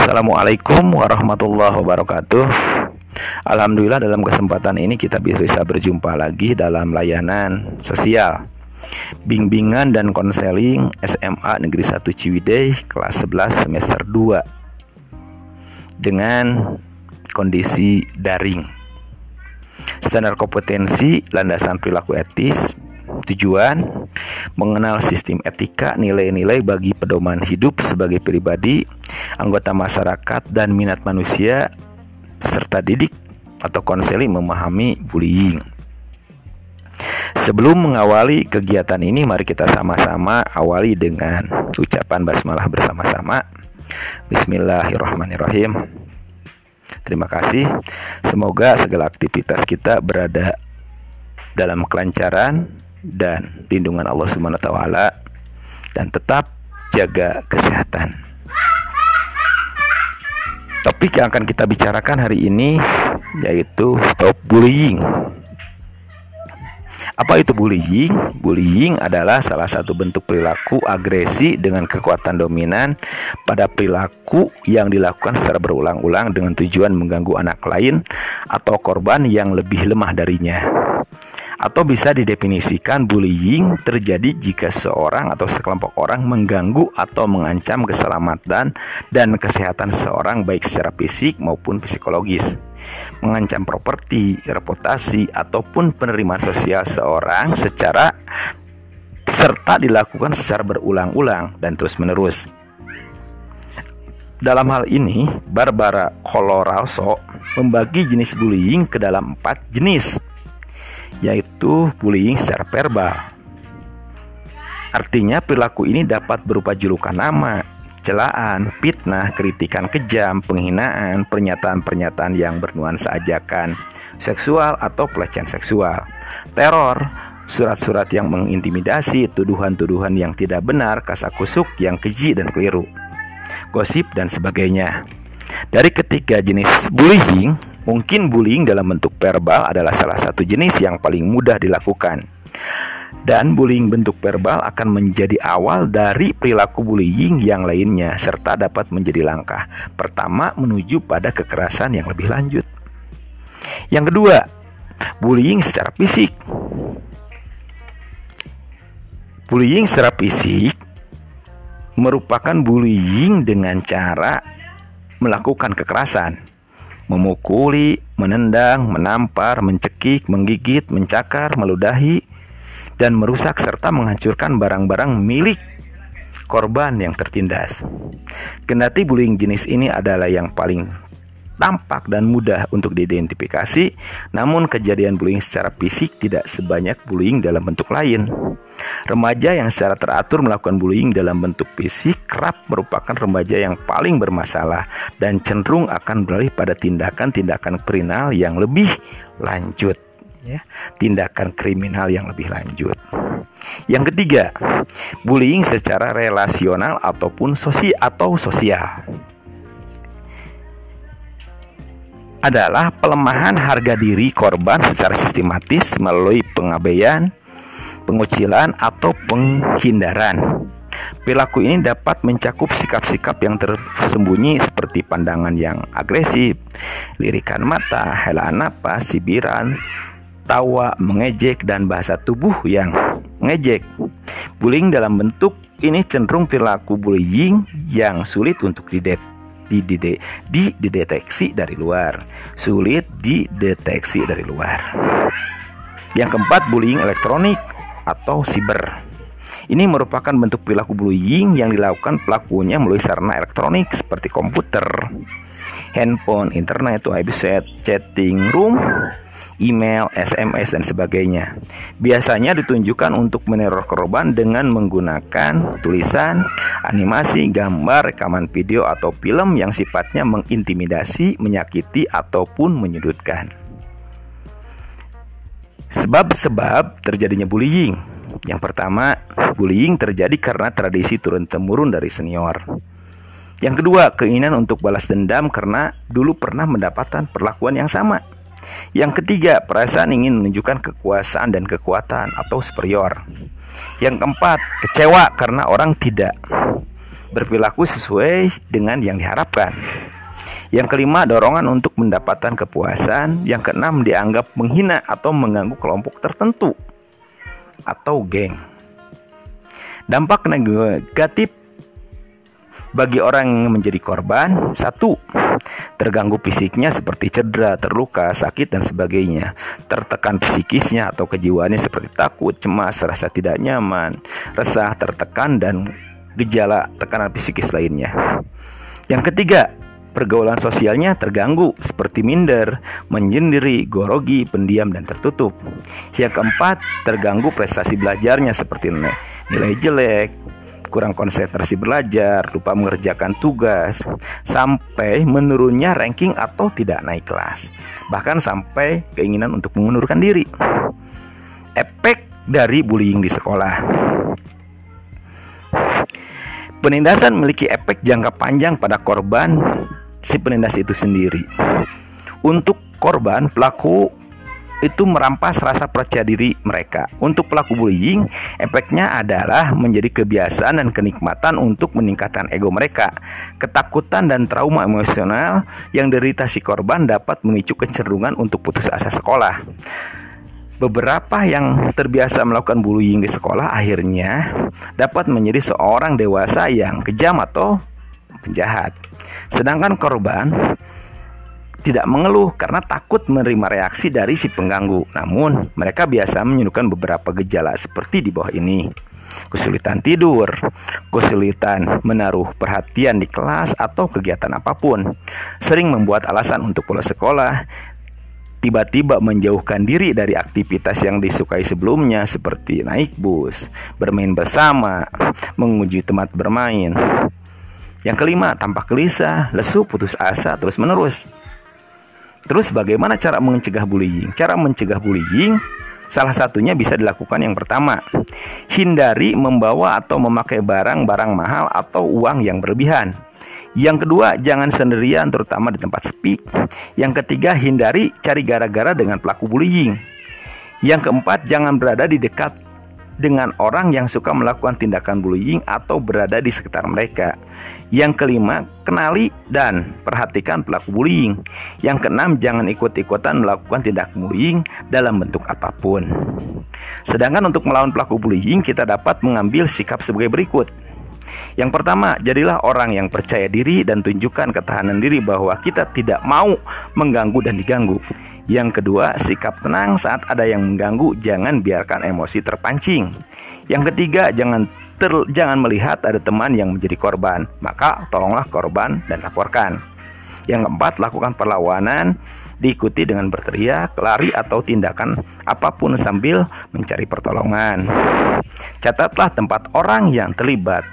Assalamualaikum warahmatullahi wabarakatuh. Alhamdulillah dalam kesempatan ini kita bisa berjumpa lagi dalam layanan sosial. Bimbingan dan konseling SMA Negeri 1 Ciwidey kelas 11 semester 2 Dengan kondisi daring. Standar kompetensi landasan perilaku etis Tujuan mengenal sistem etika, nilai-nilai bagi pedoman hidup sebagai pribadi, anggota masyarakat dan minat manusia serta didik atau konseling memahami bullying. Sebelum mengawali kegiatan ini, mari kita sama-sama awali dengan ucapan basmalah bersama-sama. Bismillahirrahmanirrahim. Terima kasih. Semoga segala aktivitas kita berada dalam kelancaran dan lindungan Allah Subhanahu taala dan tetap jaga kesehatan. Topik yang akan kita bicarakan hari ini yaitu stop bullying. Apa itu bullying? Bullying adalah salah satu bentuk perilaku agresi dengan kekuatan dominan pada perilaku yang dilakukan secara berulang-ulang dengan tujuan mengganggu anak lain atau korban yang lebih lemah darinya atau bisa didefinisikan bullying terjadi jika seorang atau sekelompok orang mengganggu atau mengancam keselamatan dan kesehatan seseorang baik secara fisik maupun psikologis, mengancam properti, reputasi ataupun penerimaan sosial seorang secara serta dilakukan secara berulang-ulang dan terus-menerus. Dalam hal ini, Barbara Colorado membagi jenis bullying ke dalam empat jenis yaitu bullying secara verbal. Artinya perilaku ini dapat berupa julukan nama, celaan, fitnah, kritikan kejam, penghinaan, pernyataan-pernyataan yang bernuansa ajakan seksual atau pelecehan seksual, teror, surat-surat yang mengintimidasi, tuduhan-tuduhan yang tidak benar, kasakusuk yang keji dan keliru, gosip dan sebagainya. Dari ketiga jenis bullying, Mungkin bullying dalam bentuk verbal adalah salah satu jenis yang paling mudah dilakukan. Dan bullying bentuk verbal akan menjadi awal dari perilaku bullying yang lainnya serta dapat menjadi langkah pertama menuju pada kekerasan yang lebih lanjut. Yang kedua, bullying secara fisik. Bullying secara fisik merupakan bullying dengan cara melakukan kekerasan memukuli, menendang, menampar, mencekik, menggigit, mencakar, meludahi, dan merusak serta menghancurkan barang-barang milik korban yang tertindas. Kendati bullying jenis ini adalah yang paling tampak dan mudah untuk diidentifikasi, namun kejadian bullying secara fisik tidak sebanyak bullying dalam bentuk lain. Remaja yang secara teratur melakukan bullying dalam bentuk fisik kerap merupakan remaja yang paling bermasalah dan cenderung akan beralih pada tindakan-tindakan kriminal yang lebih lanjut ya, tindakan kriminal yang lebih lanjut. Yang ketiga, bullying secara relasional ataupun sosial. Adalah pelemahan harga diri korban secara sistematis melalui pengabaian, pengucilan, atau penghindaran. Perilaku ini dapat mencakup sikap-sikap yang tersembunyi seperti pandangan yang agresif, lirikan mata, helaan napas, sibiran, tawa, mengejek, dan bahasa tubuh yang mengejek. Bullying dalam bentuk ini cenderung perilaku bullying yang sulit untuk didet dideteksi dari luar, sulit dideteksi dari luar. Yang keempat, bullying elektronik atau siber. Ini merupakan bentuk perilaku bullying yang dilakukan pelakunya melalui sarana elektronik seperti komputer, handphone, internet, website, chatting room, email, SMS, dan sebagainya. Biasanya ditunjukkan untuk meneror korban dengan menggunakan tulisan, animasi, gambar, rekaman video, atau film yang sifatnya mengintimidasi, menyakiti, ataupun menyudutkan. Sebab-sebab terjadinya bullying. Yang pertama, bullying terjadi karena tradisi turun-temurun dari senior. Yang kedua, keinginan untuk balas dendam karena dulu pernah mendapatkan perlakuan yang sama. Yang ketiga, perasaan ingin menunjukkan kekuasaan dan kekuatan atau superior. Yang keempat, kecewa karena orang tidak berperilaku sesuai dengan yang diharapkan. Yang kelima, dorongan untuk mendapatkan kepuasan. Yang keenam, dianggap menghina atau mengganggu kelompok tertentu atau geng. Dampak negatif bagi orang yang menjadi korban, satu, terganggu fisiknya seperti cedera, terluka, sakit, dan sebagainya. Tertekan psikisnya atau kejiwaannya seperti takut, cemas, rasa tidak nyaman, resah, tertekan, dan gejala tekanan psikis lainnya. Yang ketiga, pergaulan sosialnya terganggu seperti minder, menyendiri, gorogi, pendiam, dan tertutup. Yang keempat, terganggu prestasi belajarnya seperti nilai jelek, kurang konsentrasi belajar, lupa mengerjakan tugas, sampai menurunnya ranking atau tidak naik kelas, bahkan sampai keinginan untuk mengundurkan diri. Efek dari bullying di sekolah. Penindasan memiliki efek jangka panjang pada korban si penindas itu sendiri. Untuk korban, pelaku itu merampas rasa percaya diri mereka. Untuk pelaku bullying, efeknya adalah menjadi kebiasaan dan kenikmatan untuk meningkatkan ego mereka. Ketakutan dan trauma emosional yang derita si korban dapat memicu kecenderungan untuk putus asa sekolah. Beberapa yang terbiasa melakukan bullying di sekolah akhirnya dapat menjadi seorang dewasa yang kejam atau penjahat. Sedangkan korban tidak mengeluh karena takut menerima reaksi dari si pengganggu. Namun, mereka biasa menunjukkan beberapa gejala seperti di bawah ini. Kesulitan tidur, kesulitan menaruh perhatian di kelas atau kegiatan apa pun, sering membuat alasan untuk pulang sekolah, tiba-tiba menjauhkan diri dari aktivitas yang disukai sebelumnya seperti naik bus, bermain bersama, mengunjungi tempat bermain. Yang kelima, tampak gelisah, lesu, putus asa terus-menerus. Terus bagaimana cara mencegah bullying? Cara mencegah bullying salah satunya bisa dilakukan yang pertama, hindari membawa atau memakai barang-barang mahal atau uang yang berlebihan. Yang kedua, jangan sendirian terutama di tempat sepi. Yang ketiga, hindari cari gara-gara dengan pelaku bullying. Yang keempat, jangan berada di dekat dengan orang yang suka melakukan tindakan bullying atau berada di sekitar mereka. Yang kelima, kenali dan perhatikan pelaku bullying. Yang keenam, jangan ikut-ikutan melakukan tindak bullying dalam bentuk apa pun. Sedangkan untuk melawan pelaku bullying, kita dapat mengambil sikap sebagai berikut. Yang pertama, jadilah orang yang percaya diri dan tunjukkan ketahanan diri bahwa kita tidak mau mengganggu dan diganggu. Yang kedua, sikap tenang saat ada yang mengganggu, jangan biarkan emosi terpancing. Yang ketiga, jangan ter, jangan melihat ada teman yang menjadi korban, maka tolonglah korban dan laporkan. Yang keempat, lakukan perlawanan diikuti dengan berteriak, lari atau tindakan apa pun sambil mencari pertolongan. Catatlah tempat orang yang terlibat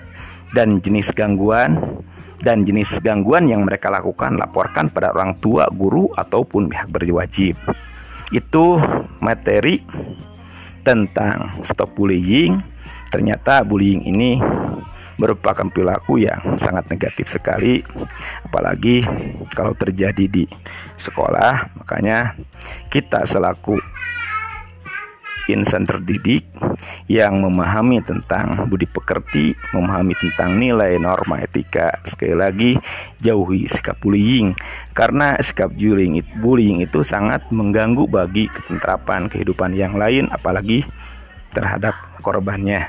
dan jenis gangguan dan jenis gangguan yang mereka lakukan laporkan pada orang tua, guru ataupun pihak berwajib. Itu materi tentang stop bullying. Ternyata bullying ini merupakan perilaku yang sangat negatif sekali apalagi kalau terjadi di sekolah makanya kita selaku insan terdidik yang memahami tentang budi pekerti, memahami tentang nilai norma etika. Sekali lagi, jauhi sikap bullying karena sikap bullying itu, bullying itu sangat mengganggu bagi ketentrapan kehidupan yang lain apalagi terhadap korbannya.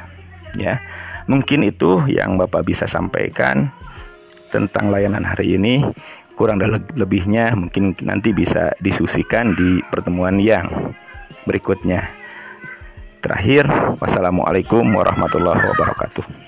Ya. Mungkin itu yang Bapak bisa sampaikan tentang layanan hari ini. Kurang dan lebihnya mungkin nanti bisa diskusikan di pertemuan yang berikutnya. Terakhir, wassalamualaikum warahmatullahi wabarakatuh.